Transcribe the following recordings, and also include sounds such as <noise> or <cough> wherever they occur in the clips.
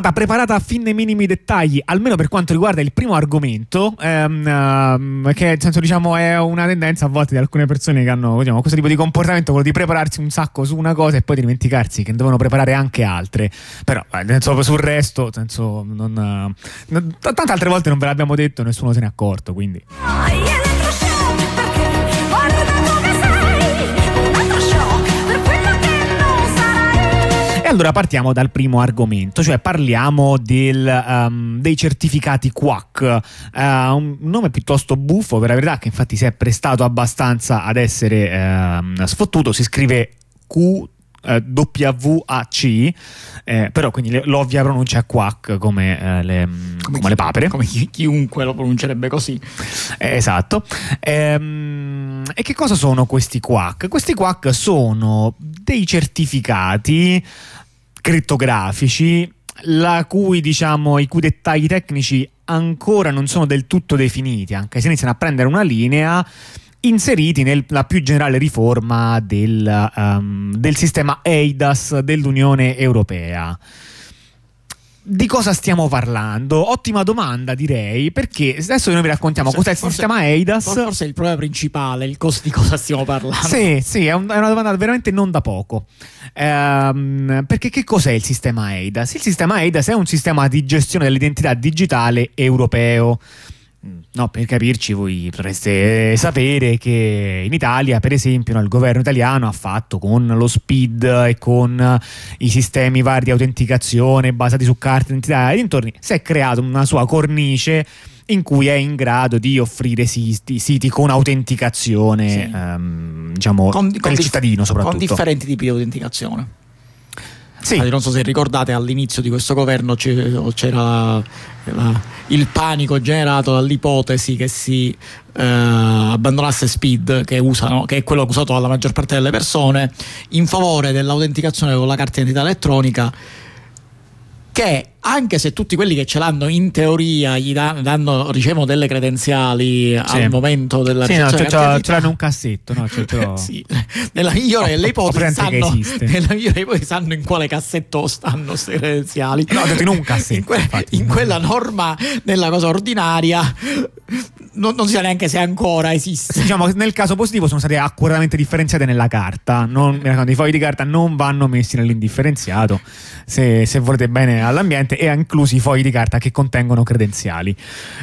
Puntata preparata a fin nei minimi dettagli, almeno per quanto riguarda il primo argomento, ehm, ehm, che nel senso, diciamo, è una tendenza a volte di alcune persone che hanno diciamo, questo tipo di comportamento, quello di prepararsi un sacco su una cosa e poi dimenticarsi che devono preparare anche altre. Però eh, senso, sul resto, senso, non, non, tante altre volte non ve l'abbiamo detto, nessuno se ne è accorto. Quindi. Allora partiamo dal primo argomento, cioè parliamo del, um, dei certificati QAC, uh, un nome piuttosto buffo per la verità che infatti si è prestato abbastanza ad essere uh, sfottuto, si scrive Q eh, WAC, eh, però quindi l'ovvia pronuncia è quack come, eh, le, come, come le, papere. Come chi, chiunque lo pronuncerebbe così. Eh, esatto. Ehm, e che cosa sono questi quack? Questi quack sono dei certificati crittografici cui, diciamo, i cui dettagli tecnici ancora non sono del tutto definiti, anche se iniziano a prendere una linea inseriti nella più generale riforma del, um, del sistema EIDAS dell'Unione Europea di cosa stiamo parlando? Ottima domanda, direi, perché adesso noi vi raccontiamo forse, cos'è il sistema EIDAS. Forse è il problema principale, il costo di cosa stiamo parlando. Sì, sì, è, un, è una domanda veramente non da poco. Ehm, perché che cos'è il sistema EIDAS? Il sistema EIDAS è un sistema di gestione dell'identità digitale europeo. No, per capirci, voi potreste sapere che in Italia, per esempio, no, il governo italiano ha fatto con lo SPID e con i sistemi vari di autenticazione basati su carte d'identità e dintorni, si è creato una sua cornice in cui è in grado di offrire siti, siti con autenticazione, sì. ehm, diciamo, con, per con il cittadino soprattutto. Con differenti tipi di autenticazione. Sì. non so se ricordate all'inizio di questo governo c'era la, il panico generato dall'ipotesi che si eh, abbandonasse Speed, che, usano, che, è quello usato dalla maggior parte delle persone, in favore dell'autenticazione con la carta d'identità elettronica che anche se tutti quelli che ce l'hanno in teoria gli danno, ricevono delle credenziali sì. al momento della sì, no, ce, ce l'hanno un cassetto no? cioè, <laughs> sì. nella migliore delle ipotesi sanno, <laughs> nella migliore ipotesi sanno in quale cassetto stanno queste credenziali no, in un <laughs> cassetto in, que- in quella norma nella cosa ordinaria non, non, si sa neanche se ancora esiste. Diciamo nel caso positivo sono state accuratamente differenziate nella carta. Non, I fogli di carta non vanno messi nell'indifferenziato se, se volete bene all'ambiente e inclusi i fogli di carta che contengono credenziali.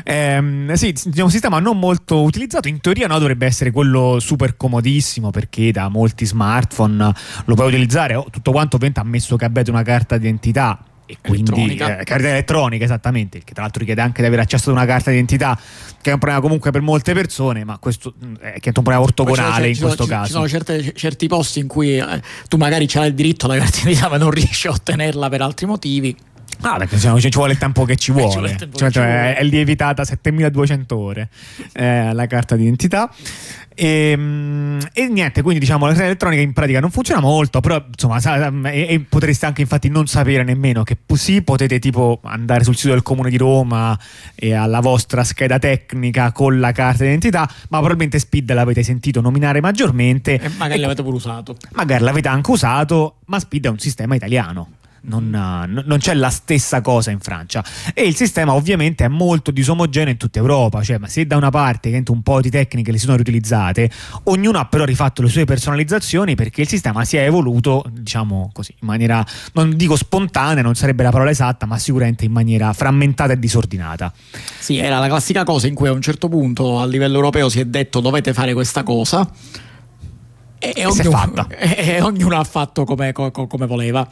Ehm, sì, diciamo, un sistema non molto utilizzato. In teoria no, dovrebbe essere quello super comodissimo perché da molti smartphone lo puoi utilizzare. Oh, tutto quanto ovviamente ammesso che abbiate una carta d'identità e quindi elettronica. Eh, carta elettronica esattamente che tra l'altro richiede anche di avere accesso ad una carta d'identità che è un problema comunque per molte persone ma questo mm, è, che è un problema ortogonale in questo ci, caso ci sono certe, certi posti in cui eh, tu magari c'hai il diritto alla carta d'identità ma non riesci a ottenerla per altri motivi Ah, perché diciamo, ci vuole il tempo che ci vuole. Cioè, cioè, ci vuole. È lievitata 7200 ore eh, la carta d'identità. E, ehm, e, niente, quindi diciamo la rete elettronica in pratica non funziona molto, però insomma, e, e, potreste anche infatti non sapere nemmeno che sì, potete tipo andare sul sito del comune di Roma e alla vostra scheda tecnica con la carta d'identità, ma probabilmente Speed l'avete sentito nominare maggiormente. E magari l'avete pure usato. Magari l'avete anche usato, ma Speed è un sistema italiano non, non, c'è la stessa cosa in Francia. E il sistema ovviamente è molto disomogeneo in tutta Europa. Cioè ma se da una parte un po' di tecniche le sono riutilizzate ognuno ha però rifatto le sue personalizzazioni perché il sistema si è evoluto diciamo così in maniera non dico spontanea non sarebbe la parola esatta ma sicuramente in maniera frammentata e disordinata. Sì era la classica cosa in cui a un certo punto a livello europeo si è detto dovete fare questa cosa. E, e, ognuno, <laughs> e ognuno, ha fatto come, come voleva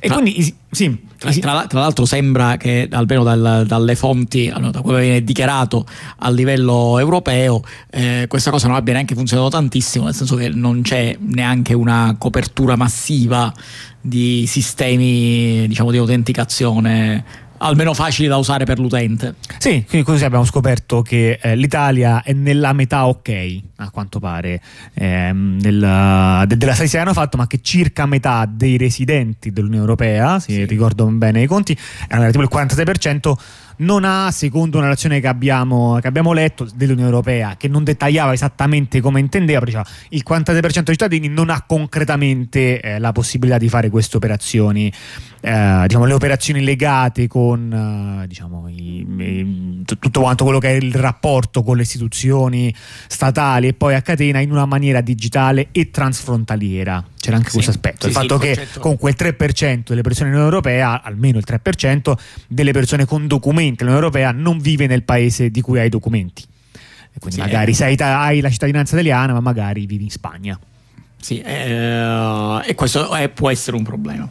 e tra, quindi sì, tra, tra, tra, l'altro sembra che almeno dal, dalle fonti, da quello che viene dichiarato a livello europeo, eh, questa cosa non abbia neanche funzionato tantissimo, nel senso che non c'è neanche una copertura massiva di sistemi diciamo, di autenticazione almeno facili da usare per l'utente. Sì, quindi così abbiamo scoperto che eh, l'Italia è nella metà ok, a quanto pare, ehm, della, de, della statistica che hanno fatto, ma che circa metà dei residenti dell'Unione Europea, se sì. ricordo bene i conti, erano tipo il 46%, non ha, secondo una relazione che abbiamo, che abbiamo letto dell'Unione Europea, che non dettagliava esattamente come intendeva, diceva il 43% dei cittadini non ha concretamente eh, la possibilità di fare queste operazioni, eh, diciamo, le operazioni legate con eh, diciamo, i, i, tutto quanto quello che è il rapporto con le istituzioni statali e poi a catena in una maniera digitale e transfrontaliera. C'era anche sì, questo aspetto, sì, il fatto sì, il che con quel 3% delle persone in Unione Europea, almeno il 3% delle persone con documenti in Unione Europea non vive nel paese di cui hai i documenti. E quindi magari eh. sei, hai la cittadinanza italiana, ma magari vivi in Spagna. Sì, eh, e questo è, può essere un problema.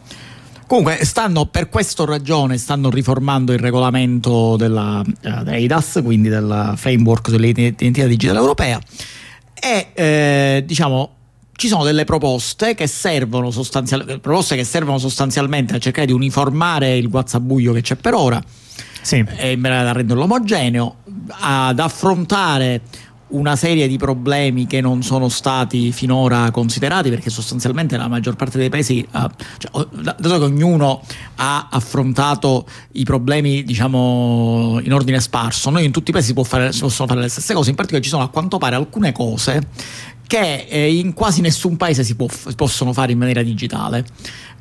Comunque, stanno, per questa ragione stanno riformando il regolamento della, uh, dell'EIDAS, quindi del framework dell'identità digitale europea, e eh, diciamo ci sono delle proposte che servono, sostanzial- proposte che servono sostanzialmente a cercare di uniformare il guazzabuglio che c'è per ora. Sì. in maniera da renderlo omogeneo, ad affrontare una serie di problemi che non sono stati finora considerati perché sostanzialmente la maggior parte dei paesi, uh, cioè, dato che ognuno ha affrontato i problemi diciamo in ordine sparso, noi in tutti i paesi si, fare, si possono fare le stesse cose, in particolare ci sono a quanto pare alcune cose che eh, in quasi nessun paese si, può, si possono fare in maniera digitale.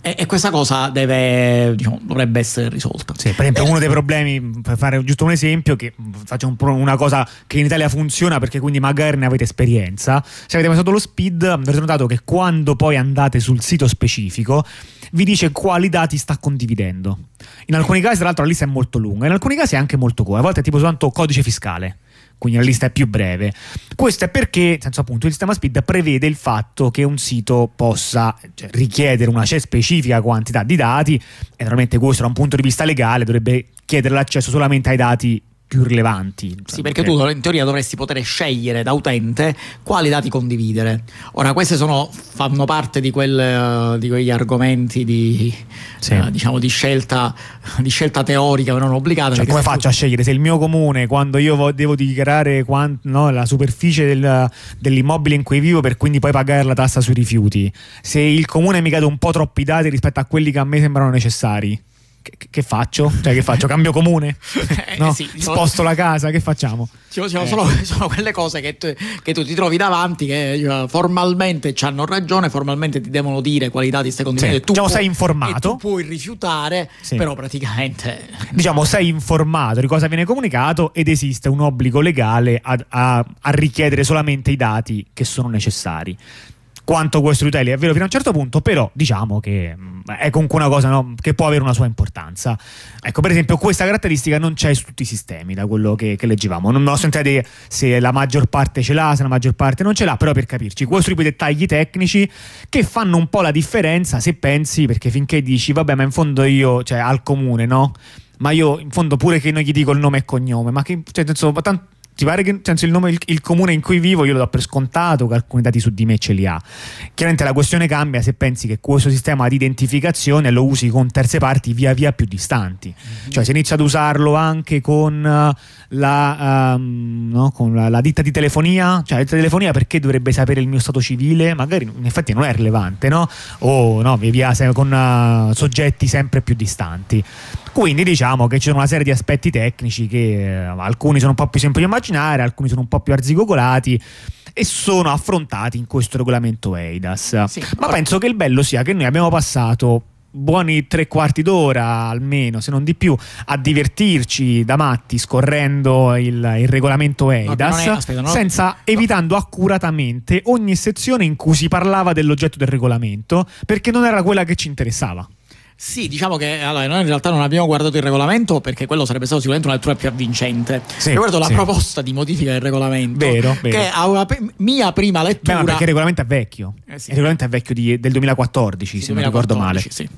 E, e questa cosa deve, diciamo, dovrebbe essere risolta. Sì, per esempio, eh, uno dei problemi, per fare giusto un esempio, che faccio un, una cosa che in Italia funziona perché quindi magari ne avete esperienza. Se avete pensato lo speed, avrete notato che quando poi andate sul sito specifico vi dice quali dati sta condividendo. In alcuni casi, tra l'altro, la lista è molto lunga, in alcuni casi è anche molto corta. A volte è tipo soltanto codice fiscale quindi la lista è più breve. Questo è perché, senso appunto, il sistema SPID prevede il fatto che un sito possa cioè, richiedere una specifica quantità di dati e naturalmente questo da un punto di vista legale dovrebbe chiedere l'accesso solamente ai dati più rilevanti. Sì, perché tu in teoria dovresti poter scegliere da utente quali dati condividere. Ora, queste sono, fanno parte di, quel, uh, di quegli argomenti di, sì. uh, diciamo, di, scelta, di scelta teorica, ma non obbligata. Cioè, come faccio tu... a scegliere se il mio comune, quando io devo dichiarare quant, no, la superficie del, dell'immobile in cui vivo, per quindi poi pagare la tassa sui rifiuti, se il comune mi cade un po' troppi dati rispetto a quelli che a me sembrano necessari? Che, che, faccio? Cioè, che faccio? Cambio comune? <laughs> Eh, no? sì, Sposto la casa? Che facciamo? Ci sono, eh. sono, <laughs> sono, quelle cose che tu, che tu, ti trovi davanti che uh, formalmente ci hanno ragione, formalmente ti devono dire quali dati stai condividendo. Sì. diciamo, sei informato. tu puoi rifiutare, sì. però praticamente. <laughs> Diciamo, sei informato di cosa viene comunicato ed esiste un obbligo legale a, a, a richiedere solamente i dati che sono necessari quanto questo utili è vero fino a un certo punto, però diciamo che mm, è comunque una cosa no, che può avere una sua importanza. Ecco, per esempio, questa caratteristica non c'è su tutti i sistemi, da quello che, che leggevamo. Non ho sentito dire se la maggior parte ce l'ha, se la maggior parte non ce l'ha, però per capirci, questo tipo di dettagli tecnici che fanno un po' la differenza se pensi, perché finché dici, vabbè, ma in fondo io, cioè al comune, no? Ma io in fondo pure che non gli dico il nome e cognome, ma che, cioè, insomma, tanto ti pare che senso, il, nome, il, il, comune in cui vivo io lo do per scontato che alcuni dati su di me ce li ha. Chiaramente la questione cambia se pensi che questo sistema di identificazione lo usi con terze parti via via più distanti. Mm-hmm. Cioè se inizi ad usarlo anche con la, um, no, con la, la ditta di telefonia, cioè la ditta di telefonia perché dovrebbe sapere il mio stato civile? Magari in effetti non è rilevante, no? O no, via via con uh, soggetti sempre più distanti. Quindi diciamo che ci sono una serie di aspetti tecnici che eh, alcuni sono un po' più semplici da immaginare, alcuni sono un po' più arzigogolati e sono affrontati in questo regolamento EIDAS. Sì, Ma penso che il bello sia che noi abbiamo passato buoni tre quarti d'ora almeno, se non di più, a divertirci da matti scorrendo il, il regolamento EIDAS, no, è, aspetta, no, senza no. evitando accuratamente ogni sezione in cui si parlava dell'oggetto del regolamento, perché non era quella che ci interessava. Sì, diciamo che allora, noi in realtà non abbiamo guardato il regolamento perché quello sarebbe stato sicuramente una lettura più avvincente. Sì, Riguardo sì. la proposta di modifica del regolamento, vero, vero. che a una pe- mia prima lettura. Beh, perché il regolamento è vecchio. Eh sì. Il regolamento è vecchio di, del 2014, sì, se 2014, non ricordo male. Sì.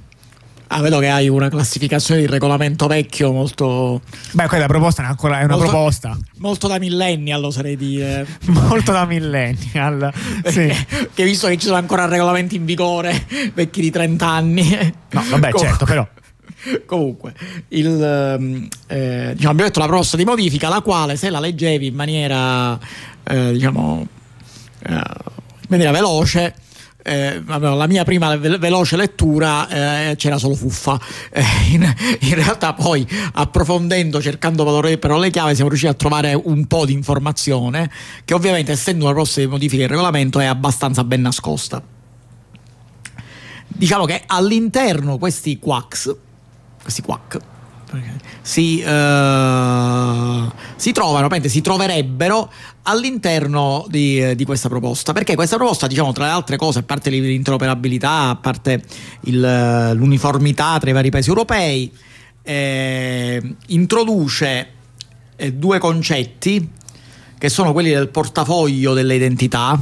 Ah, vedo che hai una classificazione di regolamento vecchio molto. Beh, quella proposta è ancora è una molto, proposta. Molto da millennial, oserei dire. <laughs> molto da millennial. sì. <laughs> che visto che ci sono ancora regolamenti in vigore, vecchi di 30 anni. No, vabbè, <laughs> Com- certo, però. Comunque, il, ehm, eh, diciamo, abbiamo detto la proposta di modifica, la quale se la leggevi in maniera, eh, diciamo, eh, in maniera veloce eh, la mia prima ve- veloce lettura eh, c'era solo fuffa. Eh, in, in, realtà poi approfondendo, cercando valore per le chiavi, siamo riusciti a trovare un po' di informazione che ovviamente essendo una proposta di modifica del regolamento è abbastanza ben nascosta. Diciamo che all'interno questi quacks, questi quack, si, uh, si trovano, si troverebbero all'interno di, di, questa proposta. Perché questa proposta, diciamo, tra le altre cose, a parte l'interoperabilità, a parte il, l'uniformità tra i vari paesi europei, eh, introduce eh, due concetti che sono quelli del portafoglio delle identità,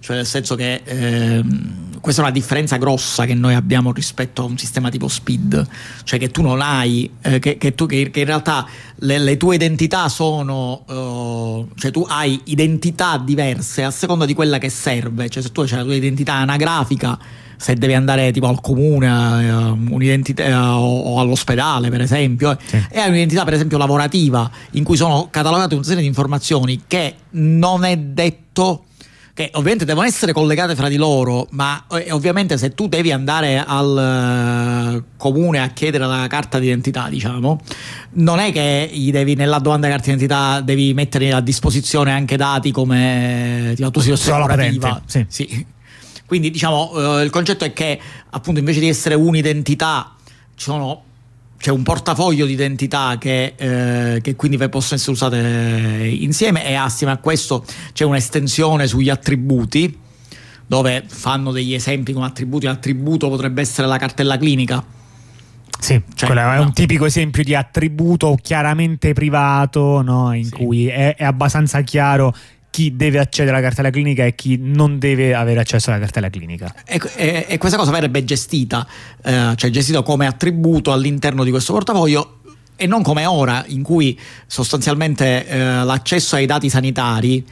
cioè nel senso che... Eh, questa è una differenza grossa che noi abbiamo rispetto a un sistema tipo SPID, cioè che tu non hai, eh, che, che, tu, che, che, in realtà le, le tue identità sono, uh, cioè tu hai identità diverse a seconda di quella che serve, cioè se tu hai la tua identità anagrafica, se devi andare tipo al comune uh, uh, o, all'ospedale per esempio sì. e hai un'identità per esempio lavorativa in cui sono catalogate un serie di informazioni che non è detto che ovviamente devono essere collegate fra di loro, ma eh, ovviamente se tu devi andare al uh, comune a chiedere la carta d'identità, diciamo, non è che gli devi nella domanda di carta d'identità devi mettere a disposizione anche dati come la tua situazione lavorativa. Sì. sì. Quindi diciamo il concetto è che appunto invece di essere un'identità ci sono c'è un portafoglio di identità che, eh, che, quindi possono essere usate insieme e assieme a questo c'è un'estensione sugli attributi dove fanno degli esempi come attributi l'attributo potrebbe essere la cartella clinica sì, cioè, è no. un tipico esempio di attributo chiaramente privato no? in sì. cui è, è abbastanza chiaro chi deve accedere alla cartella clinica e chi non deve avere accesso alla cartella clinica. E, e, e questa cosa verrebbe gestita, eh, cioè gestita come attributo all'interno di questo portafoglio e non come ora, in cui sostanzialmente eh, l'accesso ai dati sanitari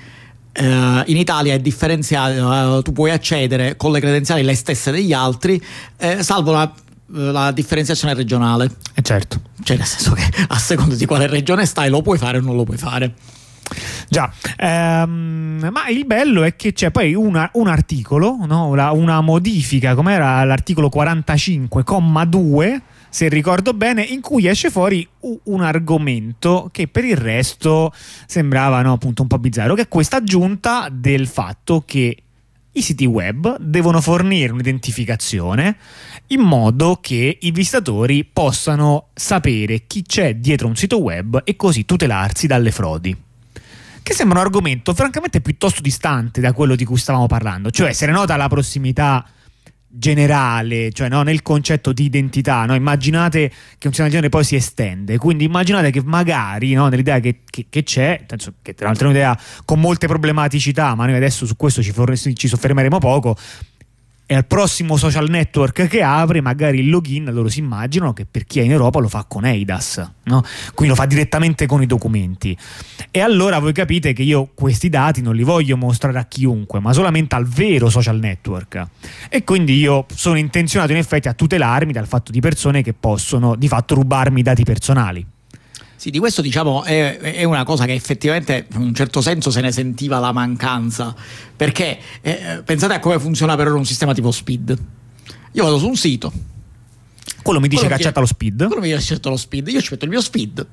eh, in Italia è differenziato, eh, tu puoi accedere con le credenziali le stesse degli altri, eh, salvo la la differenziazione regionale. E eh, certo. Cioè, nel senso che a seconda di quale regione stai, lo puoi fare o non lo puoi fare. Già, ehm, ma il bello è che c'è poi una, un articolo, no? una, una modifica, come era l'articolo 45,2 se ricordo bene, in cui esce fuori un argomento che per il resto sembrava no, appunto un po' bizzarro, che è questa aggiunta del fatto che i siti web devono fornire un'identificazione in modo che i visitatori possano sapere chi c'è dietro un sito web e così tutelarsi dalle frodi che sembra un argomento francamente piuttosto distante da quello di cui stavamo parlando, cioè se ne nota la prossimità generale, cioè no, nel concetto di identità, no? immaginate che un sistema del genere poi si estende, quindi immaginate che magari no, nell'idea che, che, che c'è, penso che tra l'altro è un'idea con molte problematicità, ma noi adesso su questo ci, for- ci soffermeremo poco, e al prossimo social network che apre magari il login loro si immaginano che per chi è in Europa lo fa con EIDAS no? quindi lo fa direttamente con i documenti. E allora voi capite che io questi dati non li voglio mostrare a chiunque ma solamente al vero social network. E quindi io sono intenzionato in effetti a tutelarmi dal fatto di persone che possono di fatto rubarmi i dati personali sì, di questo diciamo è, è, una cosa che effettivamente in un certo senso se ne sentiva la mancanza, perché eh, pensate a come funziona per ora un sistema tipo SPID. Io vado su un sito. Quello mi dice quello che accetta lo SPID. Quello mi dice accetta lo SPID, io ci metto il mio SPID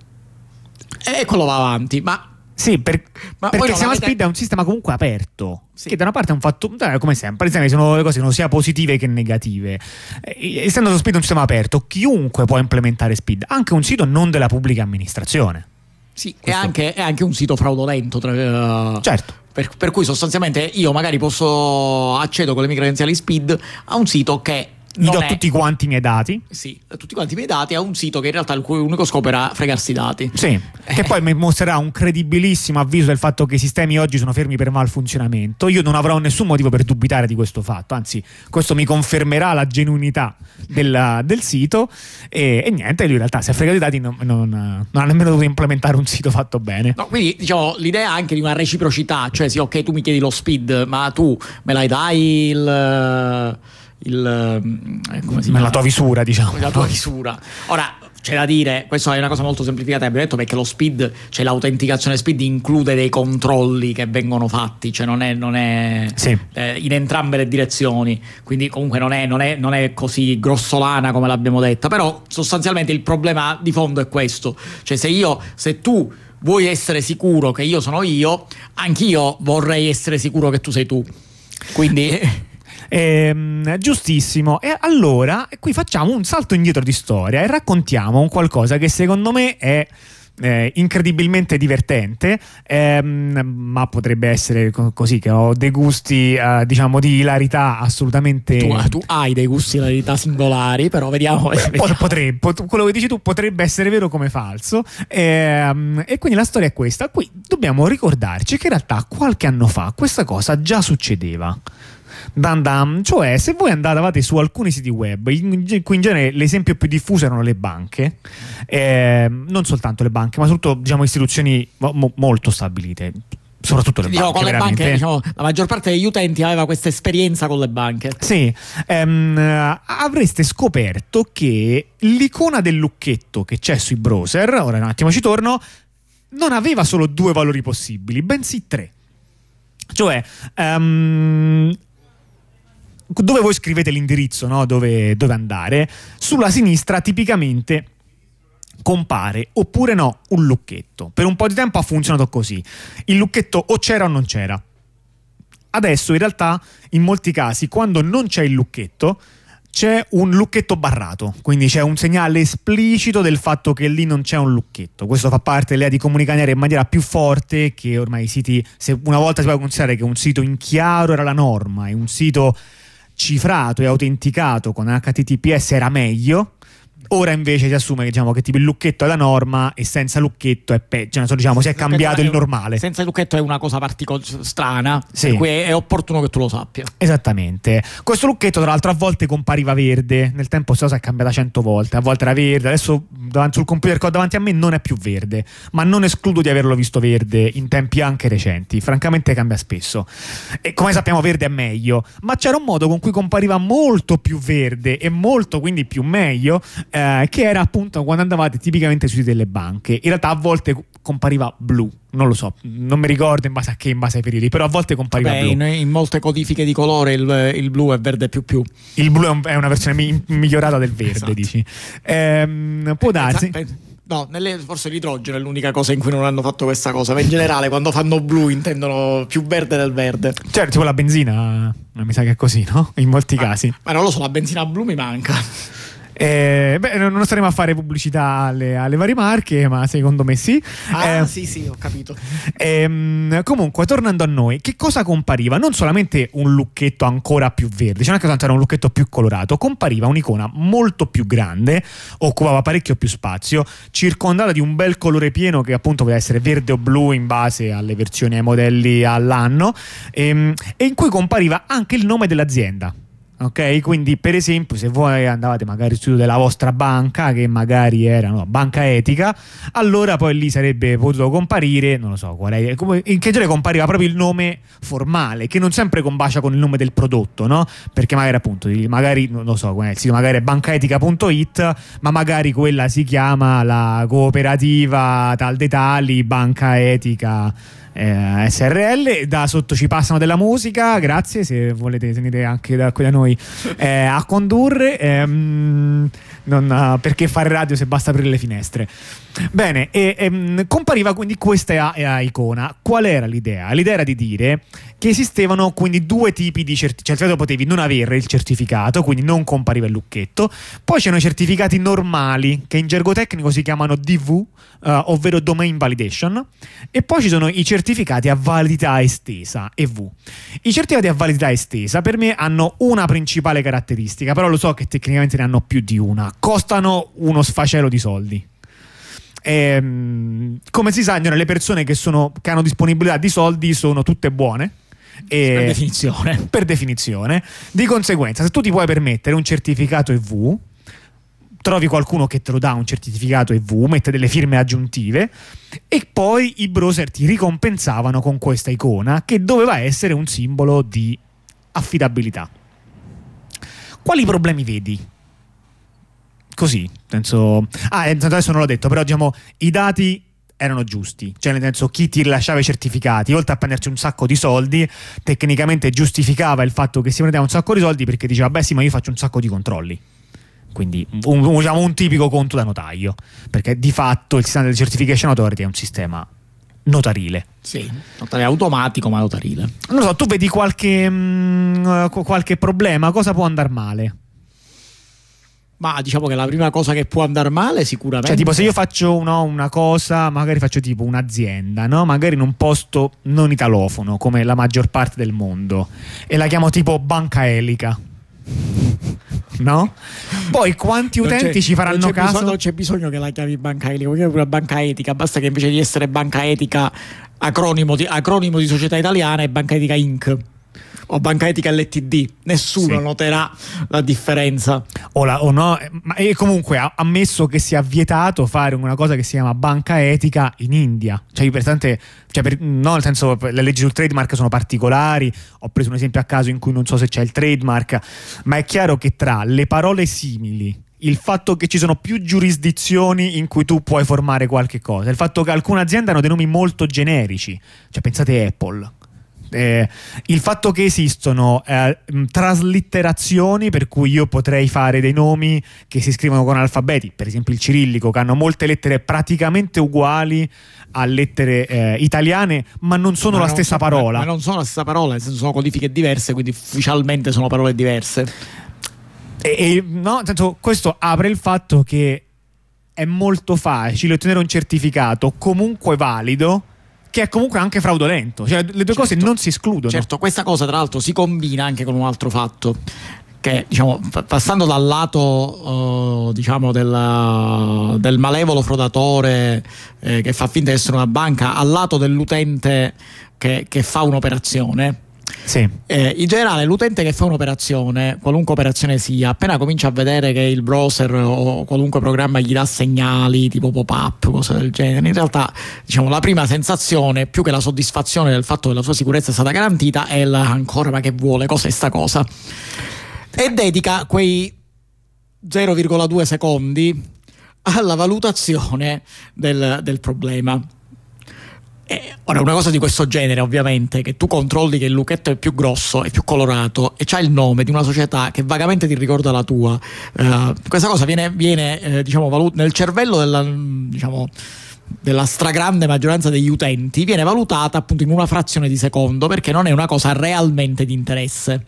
e quello va avanti, ma sì, per, perché il sistema avete... speed è un sistema comunque aperto. Sì. Che da una parte è un fatto, come sempre, sono le cose sono sia positive che negative. Essendo lo speed un sistema aperto, chiunque può implementare speed, anche un sito non della pubblica amministrazione. Sì, è anche, è anche, un sito fraudolento. Tra, uh, certo. Per, per, cui sostanzialmente io magari posso accedo con le mie credenziali speed a un sito che gli do è... tutti quanti i miei dati. Sì, tutti quanti i miei dati a un sito che in realtà il cui unico scopo era fregarsi i dati. Sì, che poi mi mostrerà un credibilissimo avviso del fatto che i sistemi oggi sono fermi per malfunzionamento. Io non avrò nessun motivo per dubitare di questo fatto, anzi, questo mi confermerà la genuinità del, del sito. E, e, niente, lui in realtà si è fregato i dati, non, non, non, ha nemmeno dovuto implementare un sito fatto bene. No, quindi diciamo l'idea anche di una reciprocità, cioè sì, ok, tu mi chiedi lo speed, ma tu me l'hai dai il il, eh, come si la tua visura, diciamo. La tua visura. Ora, c'è da dire, questa è una cosa molto semplificata, abbiamo detto perché lo speed, cioè l'autenticazione speed include dei controlli che vengono fatti, cioè non è, non è sì. eh, in entrambe le direzioni, quindi comunque non è, non, è, non è, così grossolana come l'abbiamo detta, però sostanzialmente il problema di fondo è questo, cioè se io, se tu vuoi essere sicuro che io sono io, anch'io vorrei essere sicuro che tu sei tu. Quindi... <laughs> Ehm, giustissimo. E allora qui facciamo un salto indietro di storia e raccontiamo un qualcosa che secondo me è. Eh, incredibilmente divertente, ehm, ma potrebbe essere co- così che ho dei gusti, eh, diciamo, di hilarità assolutamente. Tu, tu, hai dei gusti di hilarità singolari, però vediamo. vediamo. Potrebbe, pot- quello che dici tu potrebbe essere vero come falso. Ehm, e quindi la storia è questa. Qui dobbiamo ricordarci che in realtà qualche anno fa questa cosa già succedeva. Dan dan, cioè se voi andavate su alcuni siti web, in cui in genere l'esempio più diffuso erano le banche, eh, non soltanto le banche, ma soprattutto diciamo, istituzioni mo- molto stabilite, soprattutto le diciamo, banche. Con le banche diciamo, la maggior parte degli utenti aveva questa esperienza con le banche. Sì, ehm, avreste scoperto che l'icona del lucchetto che c'è sui browser, ora un attimo ci torno, non aveva solo due valori possibili, bensì tre. Cioè, um, dove voi scrivete l'indirizzo, no? dove, dove andare, sulla sinistra tipicamente compare oppure no un lucchetto. Per un po' di tempo ha funzionato così. Il lucchetto o c'era o non c'era. Adesso in realtà in molti casi quando non c'è il lucchetto c'è un lucchetto barrato, quindi c'è un segnale esplicito del fatto che lì non c'è un lucchetto. Questo fa parte dell'idea di comunicare in maniera più forte che ormai i siti, se una volta si può considerare che un sito in chiaro era la norma e un sito cifrato e autenticato con HTTPS era meglio. Ora invece si assume diciamo, che tipo il lucchetto è la norma e senza lucchetto è peggio. Cioè, diciamo, si è cambiato il normale. Senza lucchetto è una cosa particolare strana, sì. per cui è opportuno che tu lo sappia. Esattamente. Questo lucchetto, tra l'altro, a volte compariva verde. Nel tempo questa cosa è cambiata cento volte. A volte era verde, adesso davanti sul computer che ho davanti a me non è più verde. Ma non escludo di averlo visto verde in tempi anche recenti. Francamente cambia spesso. E come sappiamo, verde è meglio. Ma c'era un modo con cui compariva molto più verde e molto quindi più meglio eh, che era appunto quando andavate tipicamente sui delle banche. In realtà a volte compariva blu, non lo so, non mi ricordo in base a che, in base ai periodi, però a volte compariva Beh, blu. In, in, molte codifiche di colore il, il, blu è verde più più. Il blu è, un, è una versione mi, migliorata del verde, esatto. dici. Ehm, può darsi. No, nelle, forse l'idrogeno è l'unica cosa in cui non hanno fatto questa cosa, ma in generale quando fanno blu intendono più verde del verde. Certo, tipo la benzina, mi sa che è così, no? In molti ma, casi. Ma non lo so, la benzina blu mi manca. Eh, beh, non staremo a fare pubblicità alle, alle, varie marche, ma secondo me sì. Ah, eh, sì, sì, ho capito. Ehm, comunque, tornando a noi, che cosa compariva? Non solamente un lucchetto ancora più verde, c'è anche tanto era un lucchetto più colorato, compariva un'icona molto più grande, occupava parecchio più spazio, circondata di un bel colore pieno che appunto poteva essere verde o blu in base alle versioni ai modelli all'anno, ehm, e in cui compariva anche il nome dell'azienda. Ok, quindi per esempio se voi andavate magari studio della vostra banca che magari era no, banca etica, allora poi lì sarebbe potuto comparire, non lo so, qual è, in che genere compariva proprio il nome formale, che non sempre combacia con il nome del prodotto, no? Perché magari appunto, magari non lo so, il sito magari è bancaetica.it, ma magari quella si chiama la cooperativa tal dei tali, banca etica eh, SRL. Da sotto ci passano della musica, grazie se volete venire anche da qui da noi eh, a condurre. Ehm, non, perché fare radio se basta aprire le finestre? Bene, e, e, ehm, compariva quindi questa icona. Qual era l'idea? L'idea era di dire che esistevano quindi due tipi di certificati, cioè potevi non avere il certificato, quindi non compariva il lucchetto, poi c'erano i certificati normali che in gergo tecnico si chiamano DV, uh, eh, ovvero Domain Validation, e poi ci sono i certificati a validità estesa, EV. I certificati a validità estesa per me hanno una principale caratteristica, però lo so che tecnicamente ne hanno più di una, costano uno sfacelo di soldi. E, ehm, come si sa, le persone che, sono, che hanno disponibilità di soldi sono tutte buone. E per definizione. <laughs> Per definizione. Di conseguenza, se tu ti puoi permettere un certificato EV, trovi qualcuno che te lo dà un certificato EV, mette delle firme aggiuntive e poi i browser ti ricompensavano con questa icona che doveva essere un simbolo di affidabilità. Quali problemi vedi così, senso... Ah, eh, adesso non l'ho detto, però diciamo i dati erano giusti, cioè nel senso chi ti rilasciava i certificati, oltre a prenderci un sacco di soldi, tecnicamente giustificava il fatto che si prendeva un sacco di soldi perché diceva beh sì ma io faccio un sacco di controlli. Quindi un, diciamo, un tipico conto da notaio, perché di fatto il sistema del certification authority è un sistema notarile. Sì, notarile automatico ma notarile. Non lo so, tu vedi qualche, mh, mm, qualche problema, cosa può andare male? Ma diciamo che la prima cosa che può andare male sicuramente... Cioè tipo se io faccio no, una cosa, magari faccio tipo un'azienda, no? magari in un posto non italofono come la maggior parte del mondo e la chiamo tipo banca elica. No? Poi quanti utenti ci faranno non caso? Bisogno, non c'è bisogno che la chiami banca elica, vuoi una banca etica, basta che invece di essere banca etica acronimo di, acronimo di società italiana è banca etica Inc o banca etica LTD, nessuno sì. noterà la differenza. O, la, o no, ma e comunque ammesso che sia vietato fare una cosa che si chiama banca etica in India. Cioè, per tante, cioè per, no, nel senso, le leggi sul trademark sono particolari. Ho preso un esempio a caso in cui non so se c'è il trademark, ma è chiaro che tra le parole simili il fatto che ci sono più giurisdizioni in cui tu puoi formare qualche cosa, il fatto che alcune aziende hanno dei nomi molto generici, cioè pensate Apple, eh, il fatto che esistono eh, traslitterazioni per cui io potrei fare dei nomi che si scrivono con alfabeti, per esempio il cirillico, che hanno molte lettere praticamente uguali a lettere eh, italiane, ma non sono ma la non stessa so, parola. Ma non sono la stessa parola, nel senso sono codifiche diverse, quindi ufficialmente sono parole diverse. E, e no, senso, questo apre il fatto che è molto facile ottenere un certificato comunque valido che è comunque anche fraudolento. Cioè, le due certo, cose non si escludono. Certo, questa cosa tra l'altro si combina anche con un altro fatto. Che, diciamo, passando dal lato uh, diciamo del, del, malevolo frodatore eh, che fa finta di essere una banca al lato dell'utente che, che fa un'operazione sì. Eh, in generale, l'utente che fa un'operazione, qualunque operazione sia, appena comincia a vedere che il browser o qualunque programma gli dà segnali tipo pop-up, cose del genere, in realtà diciamo, la prima sensazione, più che la soddisfazione del fatto che la sua sicurezza è stata garantita, è la ancora ma che vuole, cos'è sta cosa? E dedica quei 0,2 secondi alla valutazione del, del problema. Eh, ora, una cosa di questo genere, ovviamente, che tu controlli che il lucchetto è più grosso, è più colorato e c'ha il nome di una società che vagamente ti ricorda la tua. Eh, questa cosa viene, viene eh, diciamo, valut- nel cervello della, diciamo, della stragrande maggioranza degli utenti, viene valutata appunto in una frazione di secondo perché non è una cosa realmente di interesse.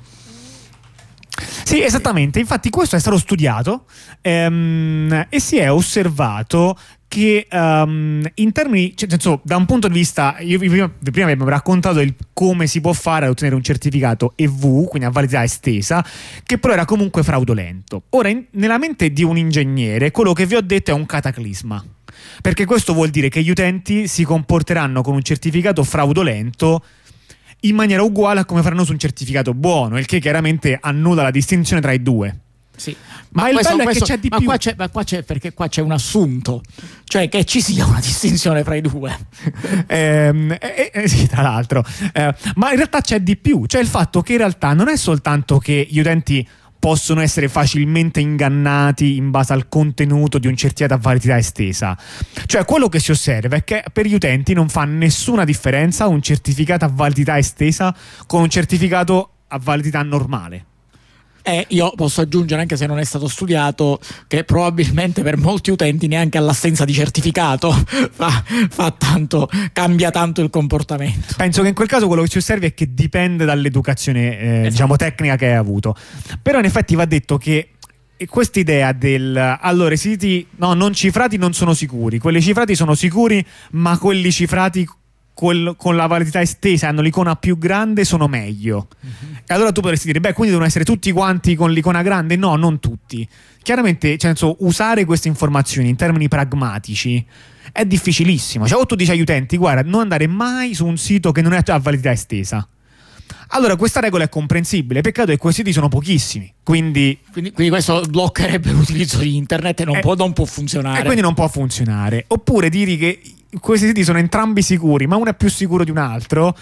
Sì, esattamente. Infatti, questo è stato studiato ehm, e si è osservato che um, in termini, cioè, senso, da un punto di vista, io prima, prima abbiamo raccontato il come si può fare ad ottenere un certificato EV, quindi a validità estesa, che però era comunque fraudolento. Ora, in, nella mente di un ingegnere, quello che vi ho detto è un cataclisma. Perché questo vuol dire che gli utenti si comporteranno con un certificato fraudolento in maniera uguale a come faranno su un certificato buono, il che chiaramente annulla la distinzione tra i due. Sì. Ma, ma il questo, bello questo, è che c'è di ma più. Qua c'è, ma qua c'è perché qua c'è un assunto, cioè che ci sia una <laughs> distinzione fra i due. eh, eh, eh, sì, tra l'altro. Eh, ma in realtà c'è di più, cioè il fatto che in realtà non è soltanto che gli utenti possono essere facilmente ingannati in base al contenuto di un certificato a validità estesa. Cioè, quello che si osserva è che per gli utenti non fa nessuna differenza un certificato a validità estesa con un certificato a validità normale. E io posso aggiungere, anche se non è stato studiato, che probabilmente per molti utenti neanche all'assenza di certificato <laughs> fa, fa tanto, cambia tanto il comportamento. Penso che in quel caso quello che ci osservi è che dipende dall'educazione eh, esatto. diciamo, tecnica che hai avuto. Però in effetti va detto che questa idea del allora i siti no, non cifrati non sono sicuri, quelli cifrati sono sicuri, ma quelli cifrati col, con la validità estesa hanno l'icona più grande sono meglio. Uh-huh. E allora tu potresti dire, beh, quindi devono essere tutti quanti con l'icona grande? No, non tutti. Chiaramente, cioè, senso, usare queste informazioni in termini pragmatici è difficilissimo. Cioè, o tu dici agli utenti, guarda, non andare mai su un sito che non è a validità estesa. Allora, questa regola è comprensibile. Peccato che questi siti sono pochissimi. Quindi, quindi, quindi questo bloccherebbe <laughs> l'utilizzo di internet e non, eh, può, non può funzionare. E quindi non può funzionare. Oppure dire che questi siti sono entrambi sicuri, ma uno è più sicuro di un altro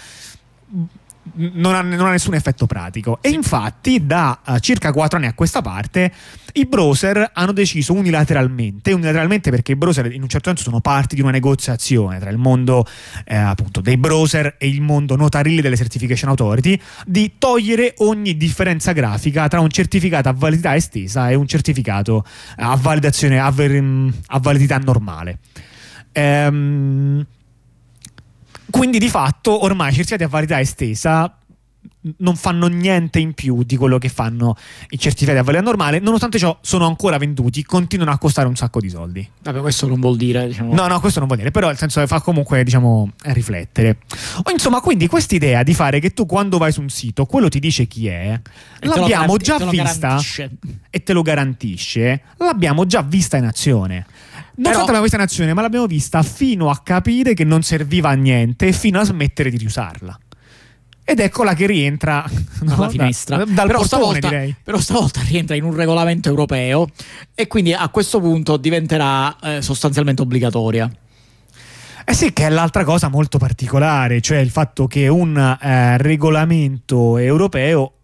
non ha, non ha, nessun effetto pratico. E infatti, da uh, circa 4 anni a questa parte, i browser hanno deciso unilateralmente, unilateralmente perché i browser in un certo senso sono parte di una negoziazione tra il mondo eh, appunto dei browser e il mondo notarile delle certification authority, di togliere ogni differenza grafica tra un certificato a validità estesa e un certificato a validazione a, ver- a validità normale. Ehm quindi di fatto ormai i certificati a validità estesa non fanno niente in più di quello che fanno i certificati a validità normale, nonostante ciò sono ancora venduti, continuano a costare un sacco di soldi. Vabbè, questo non vuol dire, diciamo... No, no, questo non vuol dire, però nel senso che fa comunque, diciamo, riflettere. O insomma, quindi quest'idea di fare che tu quando vai su un sito, quello ti dice chi è, e l'abbiamo già vista e te lo garantisce, l'abbiamo già vista in azione. Non Però... l'abbiamo vista in azione, ma l'abbiamo vista fino a capire che non serviva a niente e fino a smettere di riusarla. Ed eccola che rientra dalla no, finestra. Da, dal però, portone, stavolta, però stavolta rientra in un regolamento europeo e quindi a questo punto diventerà eh, sostanzialmente obbligatoria. Eh sì, che è l'altra cosa molto particolare, cioè il fatto che un eh, regolamento europeo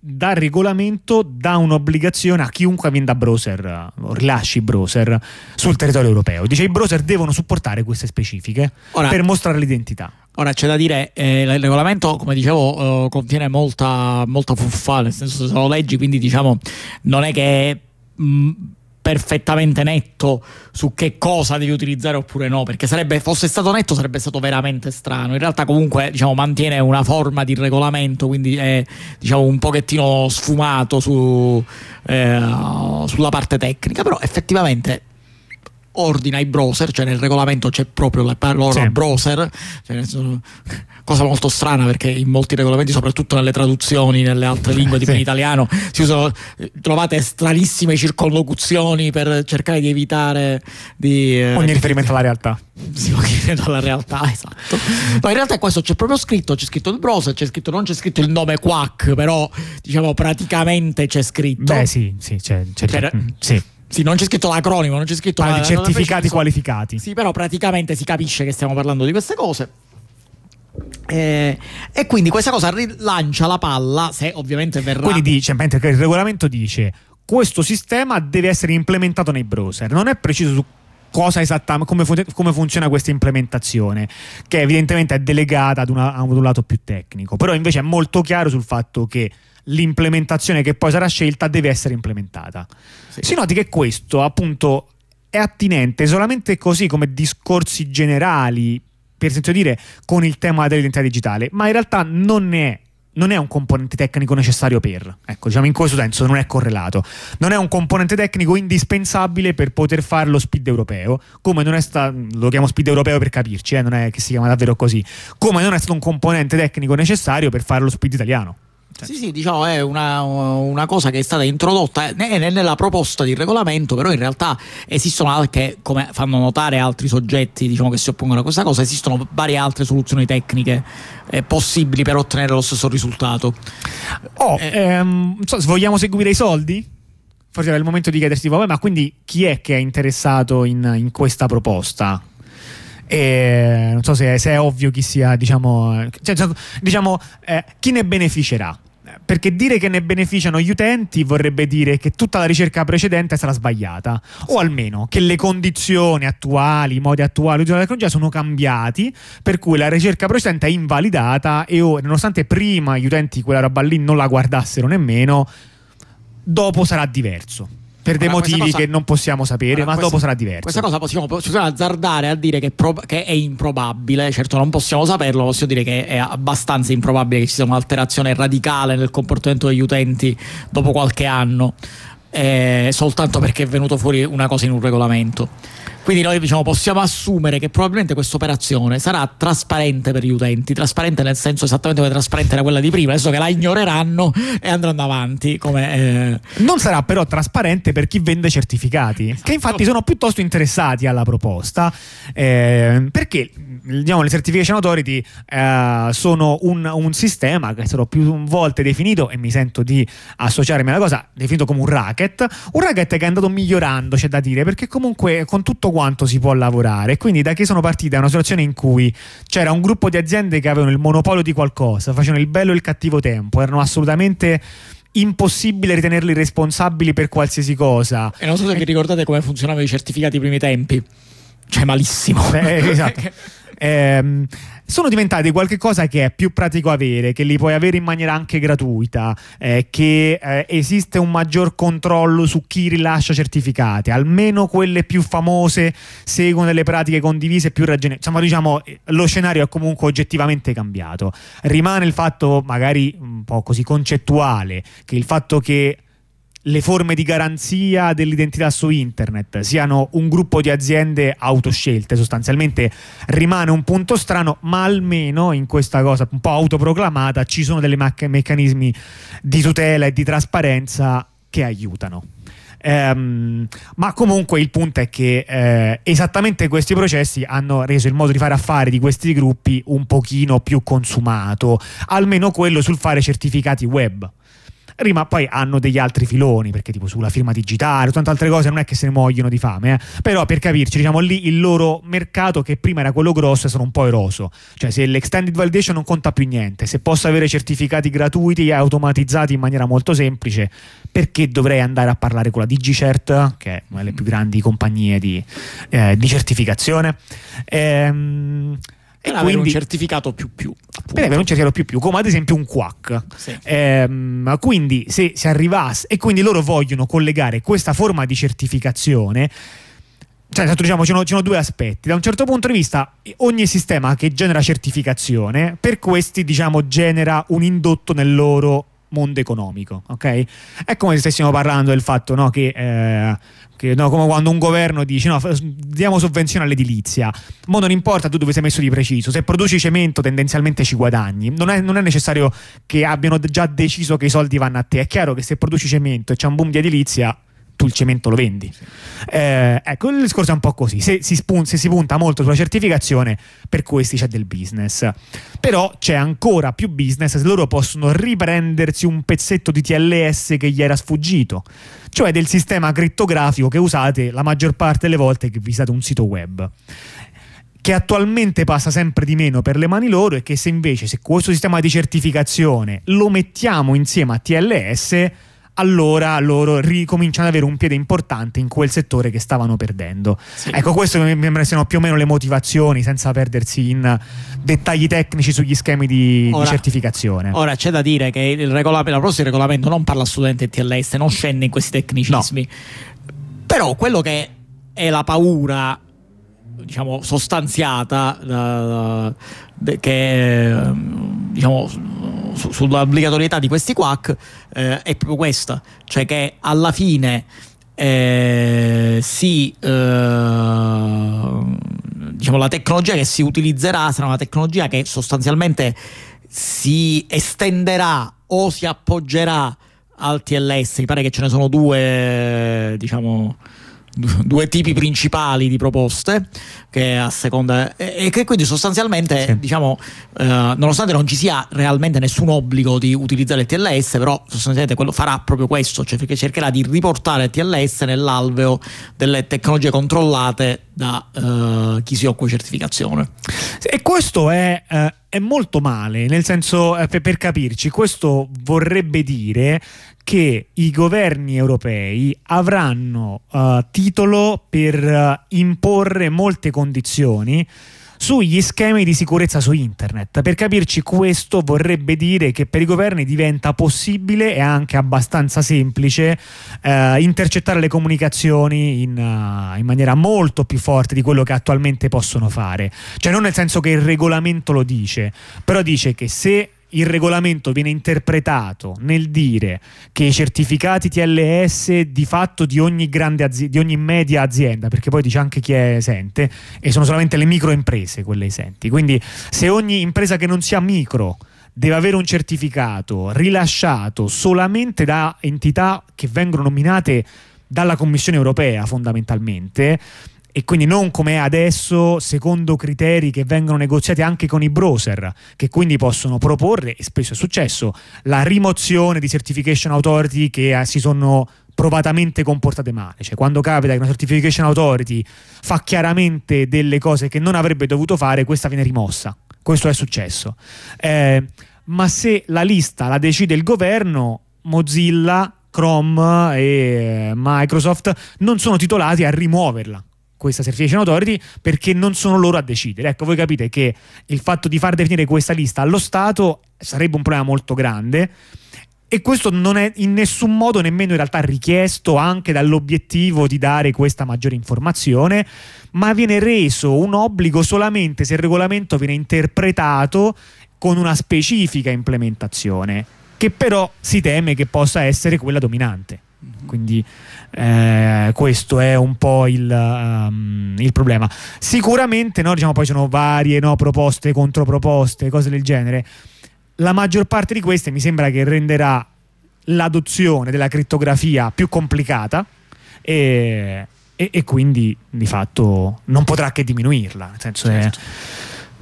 dal regolamento dà un'obbligazione a chiunque venda browser o rilasci browser sul territorio europeo. Dice i browser devono supportare queste specifiche ora, per mostrare l'identità. Ora c'è da dire, eh, il regolamento, come dicevo, eh, contiene molta, molta fuffa, nel senso se lo leggi, quindi diciamo non è che... Mh, perfettamente netto su che cosa devi utilizzare oppure no, perché sarebbe, fosse stato netto sarebbe stato veramente strano. In realtà comunque diciamo, mantiene una forma di regolamento, quindi è diciamo, un pochettino sfumato su, eh, sulla parte tecnica, però effettivamente ordina i browser, cioè nel regolamento c'è proprio la parola sì. browser, cioè, cosa molto strana perché in molti regolamenti, soprattutto nelle traduzioni nelle altre lingue, tipo sì. in italiano, si usano, trovate stranissime circonlocuzioni per cercare di evitare di... Eh, Ogni riferimento alla realtà. <laughs> Sì, ogni riferimento alla realtà, esatto. No, in realtà questo c'è proprio scritto, c'è scritto il browser, c'è scritto, non c'è scritto il nome Quack, però diciamo praticamente c'è scritto. Beh sì, sì, c'è, c'è, c'è, mm, sì. Sì, non c'è scritto l'acronimo, non c'è scritto ah, la, certificati qualificati. Sì, però praticamente si capisce che stiamo parlando di queste cose. Eh, e quindi questa cosa rilancia la palla se ovviamente verrà. Quindi dice, mentre il regolamento dice questo sistema deve essere implementato nei browser. Non è preciso su cosa esattamente, come, fun- come, funziona questa implementazione, che evidentemente è delegata ad, una, ad un lato più tecnico, però invece è molto chiaro sul fatto che l'implementazione che poi sarà scelta deve essere implementata. Sì. Si noti che questo appunto è attinente solamente così come discorsi generali, per senso dire, con il tema dell'identità digitale, ma in realtà non è non è un componente tecnico necessario per, ecco, diciamo in questo senso non è correlato. Non è un componente tecnico indispensabile per poter fare lo speed europeo, come non è stato, lo chiamo speed europeo per capirci, eh, non è che si chiama davvero così, come non è stato un componente tecnico necessario per fare lo speed italiano. Sì, sì, diciamo è una, una, cosa che è stata introdotta nella proposta di regolamento, però in realtà esistono anche, come fanno notare altri soggetti diciamo, che si oppongono a questa cosa, esistono varie altre soluzioni tecniche eh, possibili per ottenere lo stesso risultato. Oh, eh, ehm, so, vogliamo seguire i soldi? Forse era il momento di chiedersi, vabbè, ma quindi chi è che è interessato in, in questa proposta? E non so se è, se è, ovvio chi sia, diciamo, cioè, diciamo eh, chi ne beneficerà perché dire che ne beneficiano gli utenti vorrebbe dire che tutta la ricerca precedente sarà sbagliata. O almeno che le condizioni attuali, i modi attuali di utilizzare la tecnologia sono cambiati per cui la ricerca precedente è invalidata e ora, nonostante prima gli utenti quella roba lì non la guardassero nemmeno dopo sarà diverso per dei motivi cosa, che non possiamo sapere, ma questa, dopo sarà diverso. Questa cosa possiamo, possiamo azzardare a dire che, pro, che, è improbabile, certo non possiamo saperlo, possiamo dire che è abbastanza improbabile che ci sia un'alterazione radicale nel comportamento degli utenti dopo qualche anno, eh, soltanto perché è venuto fuori una cosa in un regolamento. Quindi noi diciamo, possiamo assumere che probabilmente questa operazione sarà trasparente per gli utenti, trasparente nel senso esattamente come trasparente era quella di prima, adesso che la ignoreranno e andranno avanti. Come, eh... Non sarà però trasparente per chi vende certificati, esatto. che infatti sono piuttosto interessati alla proposta, eh, perché diciamo, le certification authority eh, sono un, un, sistema che è stato più volte definito, e mi sento di associarmi alla cosa, definito come un racket, un racket che è andato migliorando, c'è da dire, perché comunque con tutto quanto si può lavorare. Quindi da che sono partita è una situazione in cui c'era un gruppo di aziende che avevano il monopolio di qualcosa, facevano il bello e il cattivo tempo, erano assolutamente impossibile ritenerli responsabili per qualsiasi cosa. E non so se vi ricordate come funzionavano i certificati ai primi tempi. Cioè malissimo. Beh, esatto. <laughs> ehm, sono diventati qualcosa che è più pratico avere, che li puoi avere in maniera anche gratuita, eh, che eh, esiste un maggior controllo su chi rilascia certificati, almeno quelle più famose seguono delle pratiche condivise più ragionevoli. Insomma, diciamo, lo scenario è comunque oggettivamente cambiato. Rimane il fatto, magari un po' così concettuale, che il fatto che le forme di garanzia dell'identità su internet siano un gruppo di aziende autoscelte sostanzialmente rimane un punto strano ma almeno in questa cosa un po' autoproclamata ci sono dei meccanismi di tutela e di trasparenza che aiutano Um, ma comunque il punto è che eh, esattamente questi processi hanno reso il modo di fare affari di questi gruppi un pochino più consumato, almeno quello sul fare certificati web. Rima poi hanno degli altri filoni, perché tipo sulla firma digitale, tante altre cose non è che se ne muoiono di fame, eh. però per capirci, diciamo lì il loro mercato che prima era quello grosso è stato un po' eroso, cioè se l'extended validation non conta più niente, se posso avere certificati gratuiti e automatizzati in maniera molto semplice, perché dovrei andare a parlare con la DigiCert, che è una delle più grandi compagnie di, eh, di certificazione? Ehm, e quindi un certificato più più appunto. per avere un certificato più più come ad esempio un QUAC sì. ehm, quindi se si arrivasse e quindi loro vogliono collegare questa forma di certificazione cioè, diciamo, ci sono, ci sono, due aspetti. Da un certo punto di vista, ogni sistema che genera certificazione, per questi, diciamo, genera un indotto nel loro mondo economico, ok? È come se stessimo parlando del fatto no, che, eh, che no, come quando un governo dice no, diamo sovvenzione all'edilizia, ma non importa tu dove sei messo di preciso, se produci cemento tendenzialmente ci guadagni, non è, non è necessario che abbiano già deciso che i soldi vanno a te, è chiaro che se produci cemento e c'è un boom di edilizia tu il cemento lo vendi. Eh, ecco, il discorso è un po' così. Se si, spun- se si, punta molto sulla certificazione, per questi c'è del business. Però c'è ancora più business se loro possono riprendersi un pezzetto di TLS che gli era sfuggito, cioè del sistema crittografico che usate la maggior parte delle volte che visitate un sito web che attualmente passa sempre di meno per le mani loro e che se invece se questo sistema di certificazione lo mettiamo insieme a TLS allora loro ricominciano ad avere un piede importante in quel settore che stavano perdendo. Sì. Ecco, queste mi sembra siano più o meno le motivazioni, senza perdersi in dettagli tecnici sugli schemi di, ora, di certificazione. Ora c'è da dire che il regolamento, la prossimo regolamento non parla di TLS, non scende in questi tecnicismi. No. Però quello che è la paura diciamo sostanziata uh, che diciamo su, sull'obbligatorietà di questi quack eh, è proprio questa, cioè che alla fine eh, si eh, diciamo la tecnologia che si utilizzerà sarà una tecnologia che sostanzialmente si estenderà o si appoggerà al TLS, mi pare che ce ne sono due diciamo due tipi principali di proposte che a seconda e che quindi sostanzialmente sì. diciamo eh, nonostante non ci sia realmente nessun obbligo di utilizzare il TLS però sostanzialmente quello farà proprio questo cioè perché cercherà di riportare il TLS nell'alveo delle tecnologie controllate da eh, chi si occupa di certificazione e questo è, eh, è molto male nel senso eh, per, per capirci questo vorrebbe dire che i governi europei avranno uh, titolo per uh, imporre molte condizioni sugli schemi di sicurezza su internet. Per capirci, questo vorrebbe dire che per i governi diventa possibile e anche abbastanza semplice eh, intercettare le comunicazioni in, uh, in, maniera molto più forte di quello che attualmente possono fare. Cioè, non nel senso che il regolamento lo dice, però dice che se il regolamento viene interpretato nel dire che i certificati TLS di fatto di ogni, grande azi- di ogni media azienda, perché poi dice anche chi è esente, e sono solamente le microimprese quelle esenti. Quindi se ogni impresa che non sia micro deve avere un certificato rilasciato solamente da entità che vengono nominate dalla Commissione europea fondamentalmente, e quindi non come è adesso secondo criteri che vengono negoziati anche con i browser che quindi possono proporre e spesso è successo la rimozione di certification authority che eh, si sono provatamente comportate male. Cioè, quando capita che una certification authority fa chiaramente delle cose che non avrebbe dovuto fare, questa viene rimossa. Questo è successo. Eh, ma se la lista la decide il governo, Mozilla, Chrome e Microsoft non sono titolati a rimuoverla questa certification authority perché non sono loro a decidere. Ecco, voi capite che il fatto di far definire questa lista allo Stato sarebbe un problema molto grande e questo non è in nessun modo nemmeno in realtà richiesto anche dall'obiettivo di dare questa maggiore informazione, ma viene reso un obbligo solamente se il regolamento viene interpretato con una specifica implementazione, che però si teme che possa essere quella dominante. Quindi eh, questo è un po' il, um, il problema. Sicuramente no, diciamo, poi ci sono varie no, proposte, controproposte, cose del genere la maggior parte di queste mi sembra che renderà l'adozione della crittografia più complicata e, e, e quindi di fatto non potrà che diminuirla. Nel senso certo. è,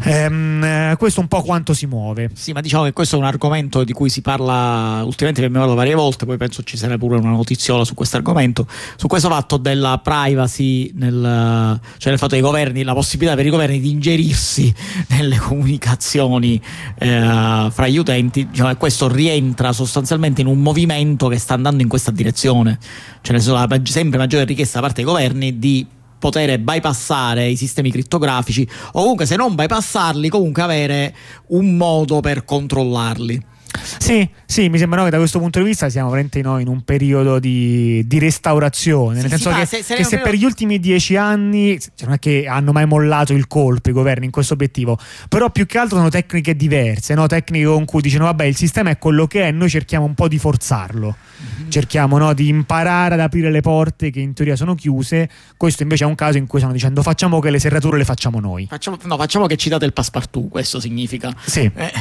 Ehm, questo è un po' quanto si muove. Sì, ma diciamo che questo è un argomento di cui si parla ultimamente, abbiamo parlato varie volte, poi penso ci sarà pure una notiziola su questo argomento, su questo fatto della privacy, nel, cioè nel fatto dei governi, la possibilità per i governi di ingerirsi <laughs> nelle comunicazioni eh, fra gli utenti, diciamo questo rientra sostanzialmente in un movimento che sta andando in questa direzione, cioè la sempre maggiore richiesta da parte dei governi di poter bypassare i sistemi crittografici o comunque se non bypassarli comunque avere un modo per controllarli. Sì, sì, mi sembra che da questo punto di vista siamo veramente noi in un periodo di, di restaurazione, nel sì, senso sì, che, se, se, che se per gli ultimi dieci anni cioè non è che hanno mai mollato il colpo i governi in questo obiettivo, però più che altro sono tecniche diverse, no? tecniche con cui dicono vabbè il sistema è quello che è, noi cerchiamo un po' di forzarlo, mm-hmm. cerchiamo no, di imparare ad aprire le porte che in teoria sono chiuse, questo invece è un caso in cui stanno dicendo facciamo che le serrature le facciamo noi. Facciamo, no, facciamo che ci date il passepartout, questo significa. Sì. Eh,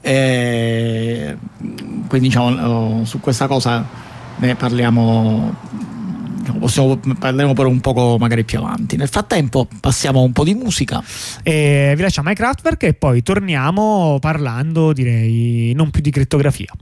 eh, quindi diciamo, su questa cosa ne parliamo diciamo, possiamo, parleremo per un poco magari più avanti. Nel frattempo passiamo a un po' di musica. E vi lasciamo ai Kraftwerk e poi torniamo parlando, direi, non più di crittografia.